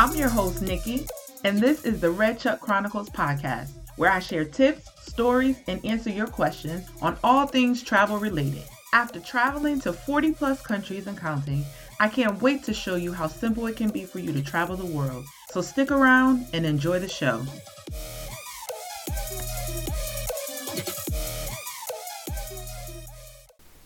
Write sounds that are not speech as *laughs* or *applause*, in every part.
I'm your host, Nikki, and this is the Red Chuck Chronicles podcast, where I share tips, stories, and answer your questions on all things travel related. After traveling to 40 plus countries and counting, I can't wait to show you how simple it can be for you to travel the world. So stick around and enjoy the show.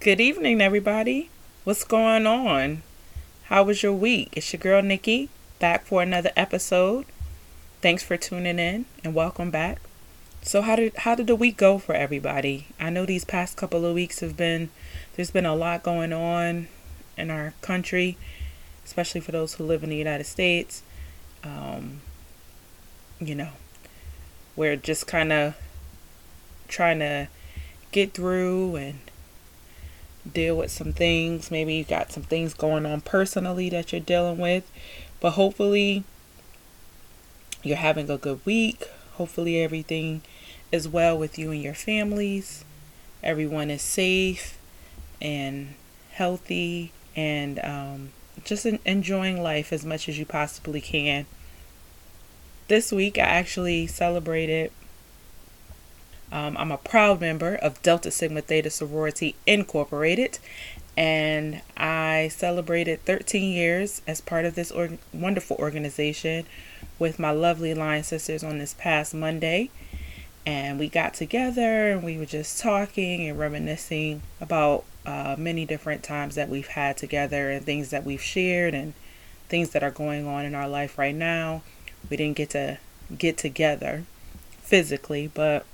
Good evening, everybody. What's going on? How was your week? It's your girl Nikki back for another episode. Thanks for tuning in and welcome back. So how did how did the week go for everybody? I know these past couple of weeks have been there's been a lot going on in our country, especially for those who live in the United States. Um, you know, we're just kind of trying to get through and deal with some things. Maybe you've got some things going on personally that you're dealing with, but hopefully you're having a good week. Hopefully everything is well with you and your families. Everyone is safe and healthy and um, just enjoying life as much as you possibly can. This week, I actually celebrated. Um, I'm a proud member of Delta Sigma Theta Sorority Incorporated, and I celebrated 13 years as part of this or- wonderful organization with my lovely line sisters on this past Monday. And we got together and we were just talking and reminiscing about uh, many different times that we've had together and things that we've shared and things that are going on in our life right now. We didn't get to get together physically, but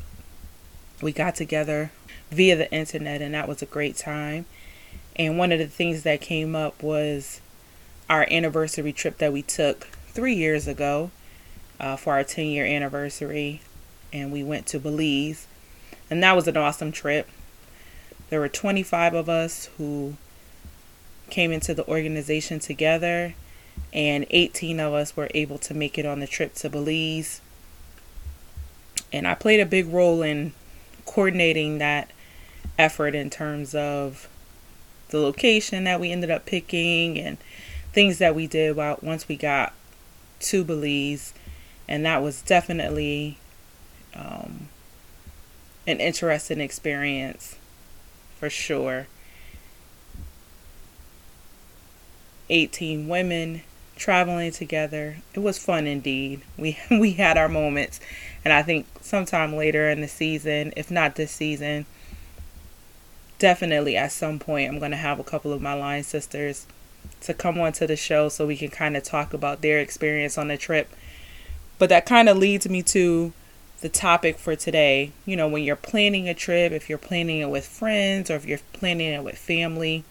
we got together via the internet, and that was a great time. And one of the things that came up was our anniversary trip that we took three years ago uh, for our 10 year anniversary. And we went to Belize. And that was an awesome trip. There were 25 of us who came into the organization together, and 18 of us were able to make it on the trip to Belize. And I played a big role in coordinating that effort in terms of the location that we ended up picking and things that we did while, once we got to Belize. And that was definitely um, an interesting experience for sure. 18 women traveling together. It was fun indeed. We *laughs* we had our moments and I think sometime later in the season, if not this season, definitely at some point I'm going to have a couple of my line sisters to come onto the show so we can kind of talk about their experience on the trip. But that kind of leads me to the topic for today. You know, when you're planning a trip, if you're planning it with friends or if you're planning it with family,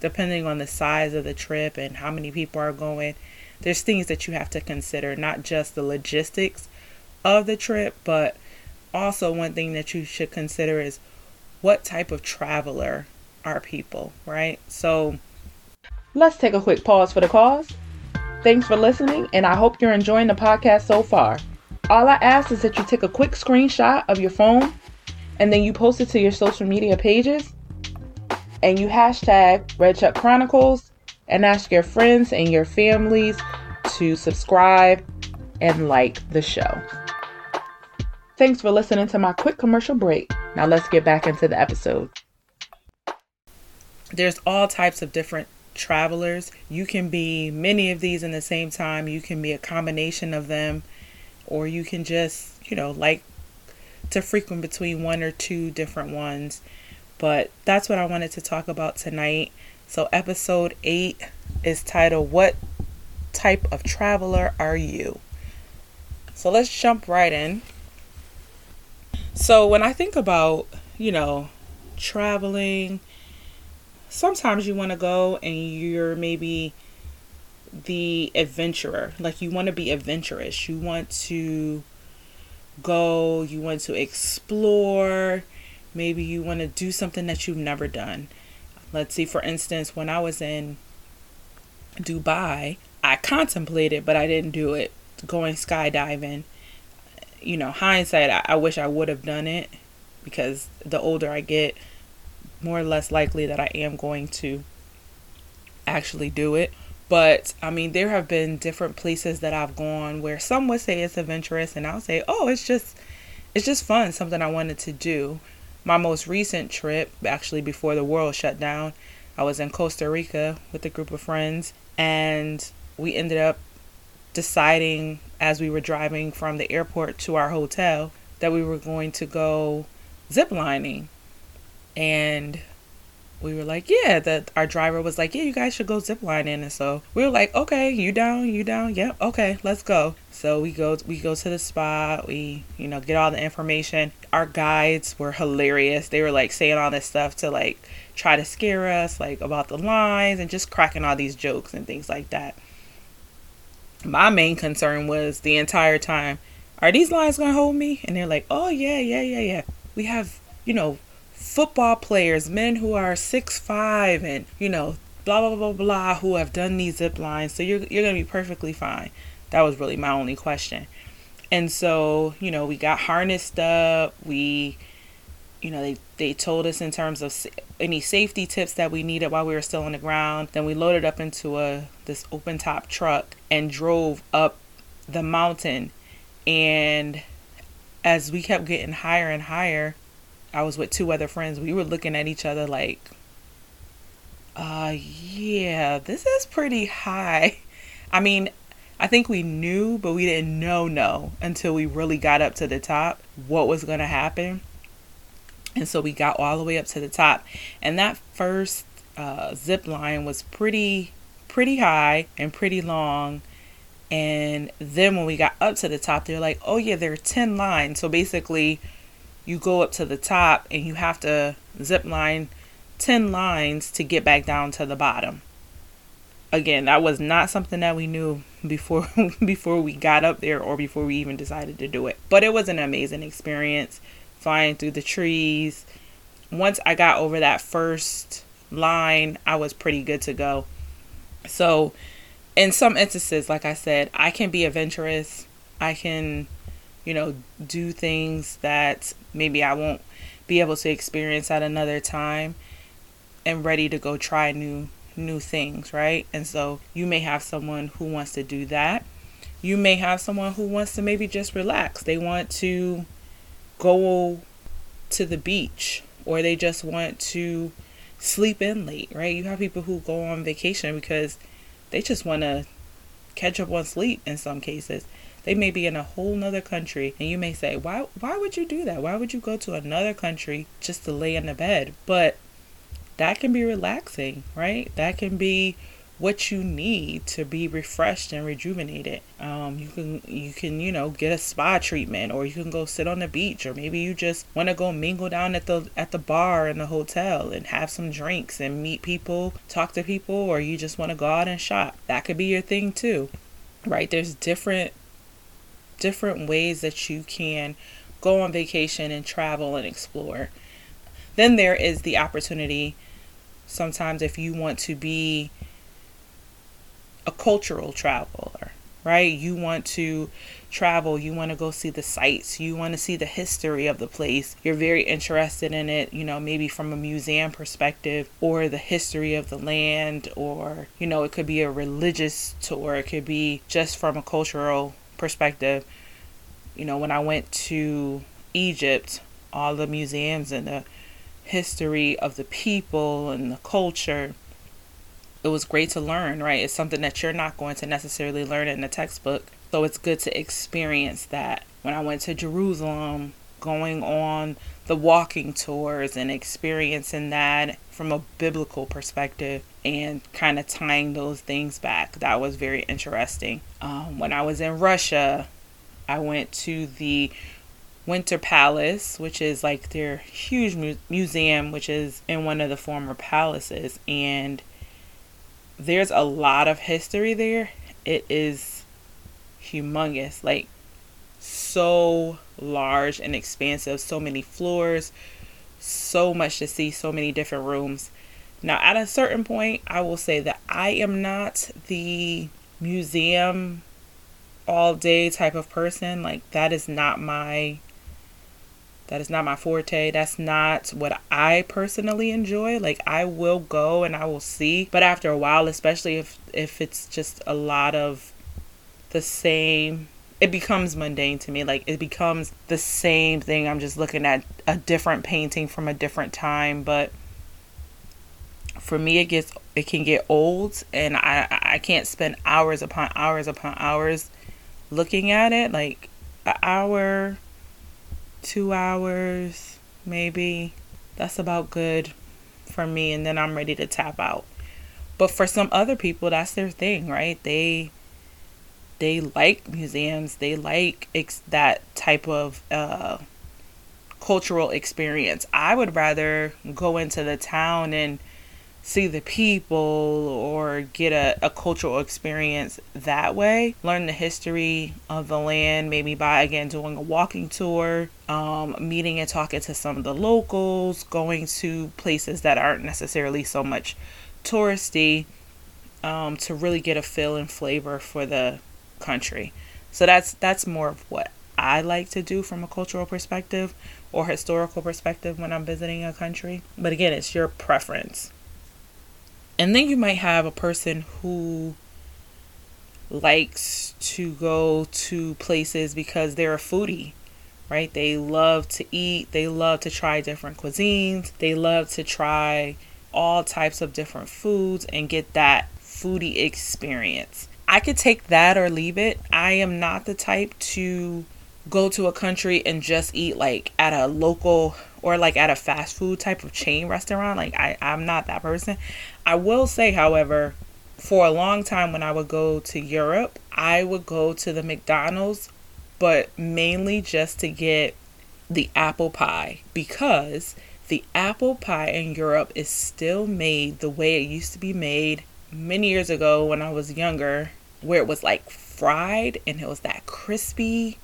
depending on the size of the trip and how many people are going, there's things that you have to consider, not just the logistics of the trip, but also one thing that you should consider is what type of traveler are people, right? So let's take a quick pause for the cause. Thanks for listening, and I hope you're enjoying the podcast so far. All I ask is that you take a quick screenshot of your phone and then you post it to your social media pages and you hashtag Red Chuck Chronicles and ask your friends and your families to subscribe and like the show. Thanks for listening to my quick commercial break. Now let's get back into the episode. There's all types of different travelers. You can be many of these in the same time. You can be a combination of them or you can just, you know, like to frequent between one or two different ones. But that's what I wanted to talk about tonight. So, episode 8 is titled What Type of Traveler Are You? So, let's jump right in. So, when I think about, you know, traveling, sometimes you want to go and you're maybe the adventurer. Like you want to be adventurous. You want to go, you want to explore. Maybe you want to do something that you've never done. Let's see, for instance, when I was in Dubai, I contemplated, but I didn't do it. Going skydiving. You know, hindsight, I, I wish I would have done it because the older I get, more or less likely that I am going to actually do it. But I mean, there have been different places that I've gone where some would say it's adventurous, and I'll say, oh, it's just, it's just fun, something I wanted to do. My most recent trip, actually before the world shut down, I was in Costa Rica with a group of friends, and we ended up deciding as we were driving from the airport to our hotel that we were going to go ziplining. And we were like, yeah, that our driver was like, yeah, you guys should go ziplining. And so we were like, okay, you down, you down, yep, okay, let's go. So we go, we go to the spot. We, you know, get all the information. Our guides were hilarious. They were like saying all this stuff to like try to scare us, like about the lines and just cracking all these jokes and things like that. My main concern was the entire time, are these lines gonna hold me? And they're like, oh yeah, yeah, yeah, yeah. We have, you know, football players, men who are six five and, you know, blah blah blah blah who have done these zip lines. So you're you're gonna be perfectly fine. That was really my only question. And so, you know, we got harnessed up, we you know, they, they told us in terms of any safety tips that we needed while we were still on the ground. Then we loaded up into a this open top truck and drove up the mountain. And as we kept getting higher and higher, I was with two other friends. We were looking at each other like, uh, yeah, this is pretty high. *laughs* I mean, I think we knew, but we didn't know no until we really got up to the top what was going to happen. And so we got all the way up to the top. And that first uh, zip line was pretty, pretty high and pretty long. And then when we got up to the top, they're like, oh, yeah, there are 10 lines. So basically, you go up to the top and you have to zip line 10 lines to get back down to the bottom. Again, that was not something that we knew before *laughs* before we got up there or before we even decided to do it. But it was an amazing experience flying through the trees. Once I got over that first line, I was pretty good to go. So, in some instances, like I said, I can be adventurous. I can you know, do things that maybe I won't be able to experience at another time and ready to go try new new things, right? And so you may have someone who wants to do that. You may have someone who wants to maybe just relax. They want to go to the beach or they just want to sleep in late, right? You have people who go on vacation because they just want to catch up on sleep in some cases. They may be in a whole nother country and you may say, Why why would you do that? Why would you go to another country just to lay in the bed? But that can be relaxing, right? That can be what you need to be refreshed and rejuvenated. Um, you can you can you know get a spa treatment, or you can go sit on the beach, or maybe you just want to go mingle down at the at the bar in the hotel and have some drinks and meet people, talk to people, or you just want to go out and shop. That could be your thing too, right? There's different different ways that you can go on vacation and travel and explore. Then there is the opportunity sometimes if you want to be a cultural traveler, right? You want to travel, you want to go see the sights, you want to see the history of the place. You're very interested in it, you know, maybe from a museum perspective or the history of the land, or, you know, it could be a religious tour, it could be just from a cultural perspective. You know, when I went to Egypt, all the museums and the history of the people and the culture, it was great to learn, right? It's something that you're not going to necessarily learn in the textbook. So it's good to experience that. When I went to Jerusalem, going on the walking tours and experiencing that from a biblical perspective and kind of tying those things back. That was very interesting. Um, when I was in Russia, I went to the Winter Palace, which is like their huge mu- museum, which is in one of the former palaces. And there's a lot of history there. It is humongous. Like, so large and expansive, so many floors, so much to see, so many different rooms. Now, at a certain point, I will say that I am not the museum all day type of person. Like, that is not my That is not my forte. That's not what I personally enjoy. Like I will go and I will see, but after a while, especially if if it's just a lot of the same it becomes mundane to me. Like it becomes the same thing. I'm just looking at a different painting from a different time, but for me it gets it can get old and I I can't spend hours upon hours upon hours looking at it like an hour 2 hours maybe that's about good for me and then I'm ready to tap out. But for some other people that's their thing, right? They they like museums, they like ex- that type of uh, cultural experience. I would rather go into the town and see the people or get a, a cultural experience that way. Learn the history of the land, maybe by again doing a walking tour, um, meeting and talking to some of the locals, going to places that aren't necessarily so much touristy um, to really get a feel and flavor for the country. So that's that's more of what I like to do from a cultural perspective or historical perspective when I'm visiting a country. But again, it's your preference. And then you might have a person who likes to go to places because they're a foodie, right? They love to eat, they love to try different cuisines, they love to try all types of different foods and get that foodie experience. I could take that or leave it. I am not the type to go to a country and just eat like at a local or like at a fast food type of chain restaurant. Like I, I'm not that person. I will say, however, for a long time when I would go to Europe, I would go to the McDonald's, but mainly just to get the apple pie because the apple pie in Europe is still made the way it used to be made many years ago when I was younger, where it was like fried and it was that crispy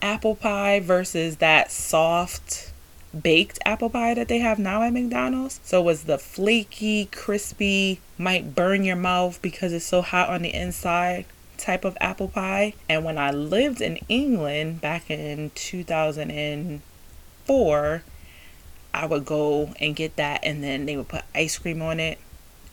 apple pie versus that soft baked apple pie that they have now at McDonald's. So it was the flaky, crispy, might burn your mouth because it's so hot on the inside type of apple pie. And when I lived in England back in 2004, I would go and get that and then they would put ice cream on it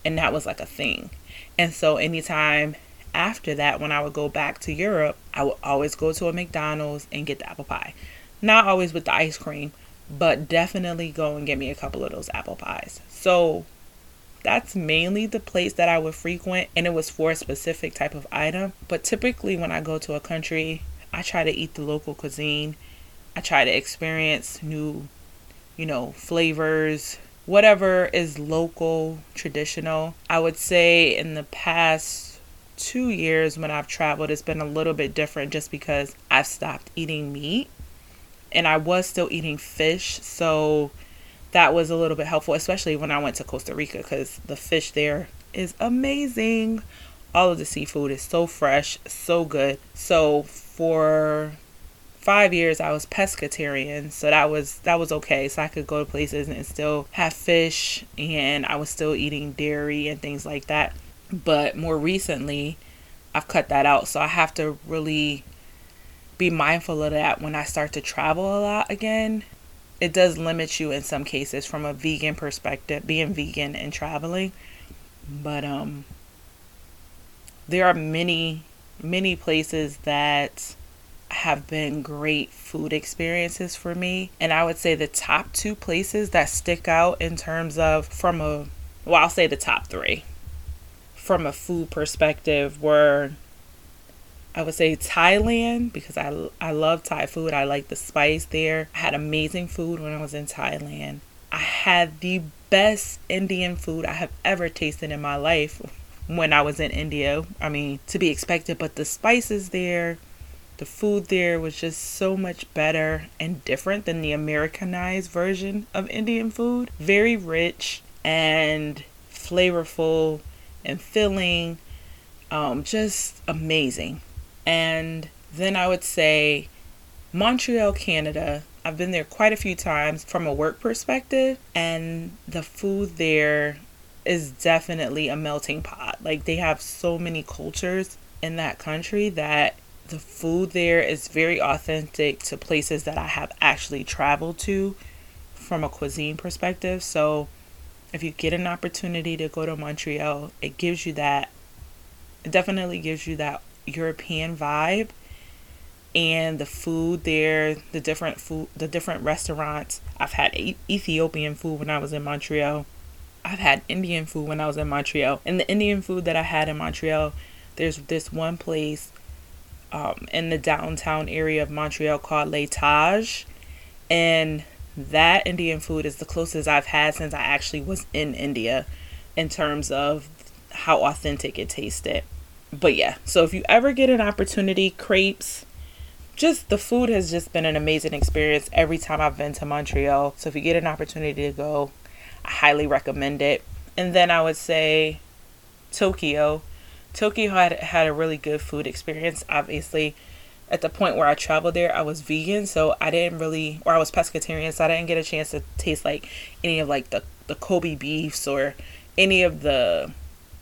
and that was like a thing. And so anytime after that when I would go back to Europe, I would always go to a McDonald's and get the apple pie. Not always with the ice cream, but definitely go and get me a couple of those apple pies. So that's mainly the place that I would frequent, and it was for a specific type of item. But typically, when I go to a country, I try to eat the local cuisine. I try to experience new, you know, flavors, whatever is local, traditional. I would say in the past two years when I've traveled, it's been a little bit different just because I've stopped eating meat and I was still eating fish, so that was a little bit helpful, especially when I went to Costa Rica because the fish there is amazing. All of the seafood is so fresh, so good. So for five years I was pescatarian, so that was that was okay. So I could go to places and still have fish, and I was still eating dairy and things like that. But more recently, I've cut that out, so I have to really be mindful of that when I start to travel a lot again. It does limit you in some cases from a vegan perspective, being vegan and traveling. But um there are many many places that have been great food experiences for me. And I would say the top two places that stick out in terms of from a well, I'll say the top three from a food perspective were I would say Thailand because I, I love Thai food. I like the spice there. I had amazing food when I was in Thailand. I had the best Indian food I have ever tasted in my life when I was in India. I mean, to be expected, but the spices there, the food there was just so much better and different than the Americanized version of Indian food. Very rich and flavorful and filling. Um, just amazing. And then I would say Montreal, Canada. I've been there quite a few times from a work perspective, and the food there is definitely a melting pot. Like they have so many cultures in that country that the food there is very authentic to places that I have actually traveled to from a cuisine perspective. So if you get an opportunity to go to Montreal, it gives you that it definitely gives you that European vibe and the food there, the different food, the different restaurants. I've had Ethiopian food when I was in Montreal. I've had Indian food when I was in Montreal. And the Indian food that I had in Montreal, there's this one place um, in the downtown area of Montreal called Le Taj. And that Indian food is the closest I've had since I actually was in India in terms of how authentic it tasted. But yeah, so if you ever get an opportunity, crepes, just the food has just been an amazing experience every time I've been to Montreal. So if you get an opportunity to go, I highly recommend it. And then I would say Tokyo. Tokyo had had a really good food experience. Obviously, at the point where I traveled there, I was vegan, so I didn't really, or I was pescatarian, so I didn't get a chance to taste like any of like the the Kobe beefs or any of the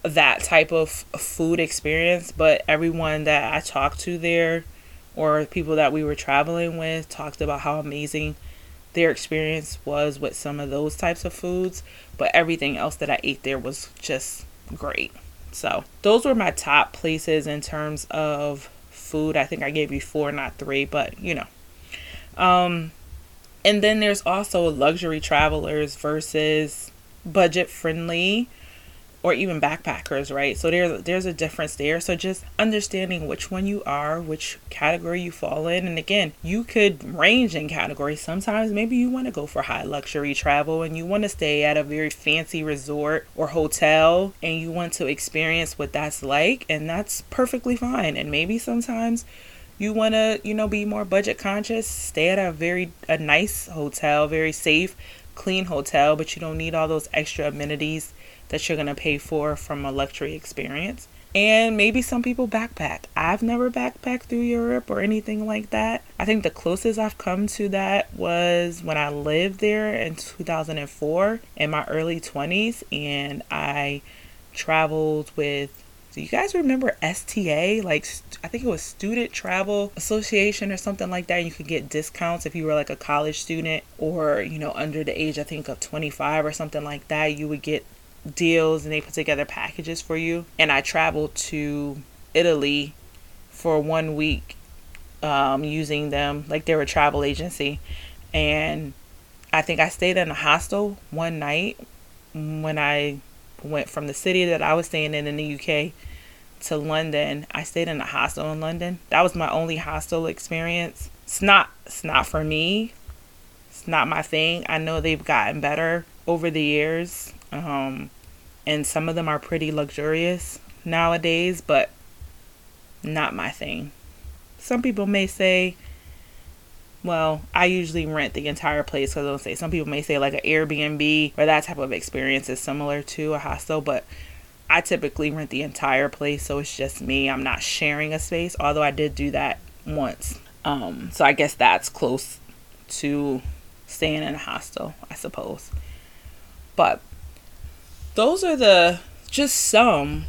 that type of food experience. But everyone that I talked to there or people that we were traveling with talked about how amazing their experience was with some of those types of foods, but everything else that I ate there was just great. So, those were my top places in terms of food. I think I gave you four, not three, but you know. Um, and then there's also luxury travelers versus budget friendly or even backpackers, right? So there's there's a difference there. So just understanding which one you are, which category you fall in, and again, you could range in categories. Sometimes maybe you want to go for high luxury travel and you want to stay at a very fancy resort or hotel and you want to experience what that's like, and that's perfectly fine. And maybe sometimes you want to, you know, be more budget conscious, stay at a very a nice hotel, very safe, clean hotel, but you don't need all those extra amenities that you're going to pay for from a luxury experience. And maybe some people backpack. I've never backpacked through Europe or anything like that. I think the closest I've come to that was when I lived there in 2004 in my early 20s and I traveled with do you guys remember STA? Like, I think it was Student Travel Association or something like that. You could get discounts if you were like a college student or, you know, under the age, I think, of 25 or something like that. You would get deals and they put together packages for you. And I traveled to Italy for one week um, using them, like they were a travel agency. And I think I stayed in a hostel one night when I went from the city that I was staying in in the UK to London. I stayed in a hostel in London. That was my only hostel experience. It's not it's not for me. It's not my thing. I know they've gotten better over the years. Um, and some of them are pretty luxurious nowadays, but not my thing. Some people may say, well, I usually rent the entire place because I'll say some people may say like an Airbnb or that type of experience is similar to a hostel, but I typically rent the entire place, so it's just me. I'm not sharing a space, although I did do that once. Um, so I guess that's close to staying in a hostel, I suppose. But those are the just some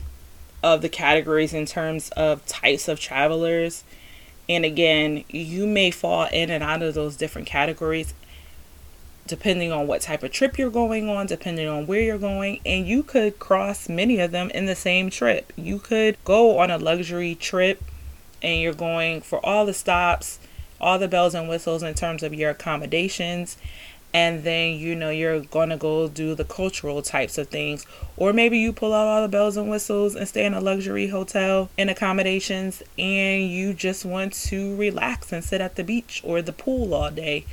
of the categories in terms of types of travelers. And again, you may fall in and out of those different categories depending on what type of trip you're going on, depending on where you're going, and you could cross many of them in the same trip. You could go on a luxury trip and you're going for all the stops, all the bells and whistles in terms of your accommodations, and then you know you're gonna go do the cultural types of things. Or maybe you pull out all the bells and whistles and stay in a luxury hotel and accommodations and you just want to relax and sit at the beach or the pool all day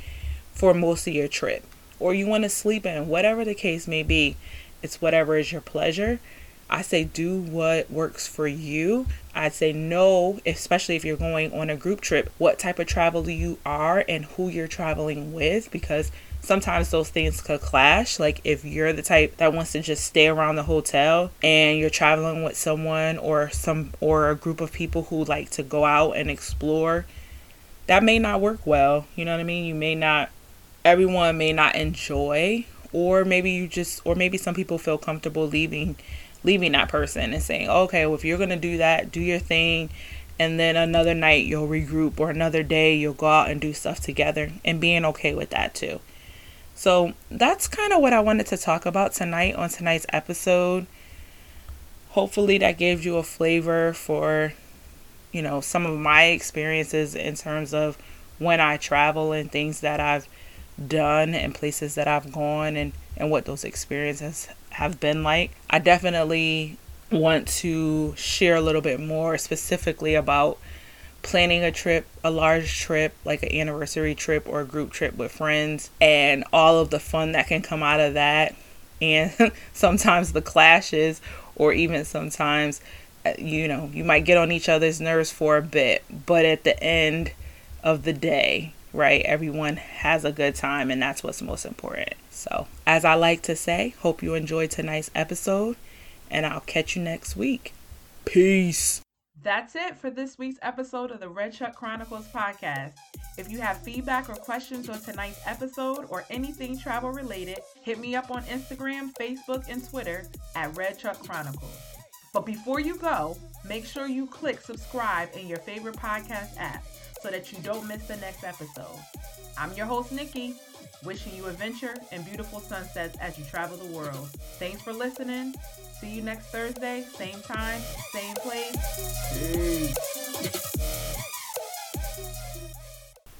for most of your trip. Or you want to sleep in whatever the case may be. It's whatever is your pleasure I say do what works for you. I'd say no, especially if you're going on a group trip, what type of travel you are and who you're traveling with because sometimes those things could clash. Like if you're the type that wants to just stay around the hotel and you're traveling with someone or some or a group of people who like to go out and explore, that may not work well. You know what I mean? You may not everyone may not enjoy or maybe you just or maybe some people feel comfortable leaving leaving that person and saying, "Okay, well if you're going to do that, do your thing." and then another night you'll regroup or another day you'll go out and do stuff together and being okay with that too. So that's kind of what I wanted to talk about tonight on tonight's episode. Hopefully that gives you a flavor for you know some of my experiences in terms of when I travel and things that I've done and places that I've gone and and what those experiences have been like. I definitely want to share a little bit more specifically about planning a trip, a large trip, like an anniversary trip or a group trip with friends, and all of the fun that can come out of that, and *laughs* sometimes the clashes, or even sometimes, uh, you know, you might get on each other's nerves for a bit, but at the end of the day, right, everyone has a good time, and that's what's most important. So, as I like to say, hope you enjoyed tonight's episode and I'll catch you next week. Peace. That's it for this week's episode of the Red Truck Chronicles podcast. If you have feedback or questions on tonight's episode or anything travel related, hit me up on Instagram, Facebook, and Twitter at Red Truck Chronicles. But before you go, make sure you click subscribe in your favorite podcast app so that you don't miss the next episode. I'm your host, Nikki, wishing you adventure and beautiful sunsets as you travel the world. Thanks for listening. See you next Thursday, same time, same place. Peace.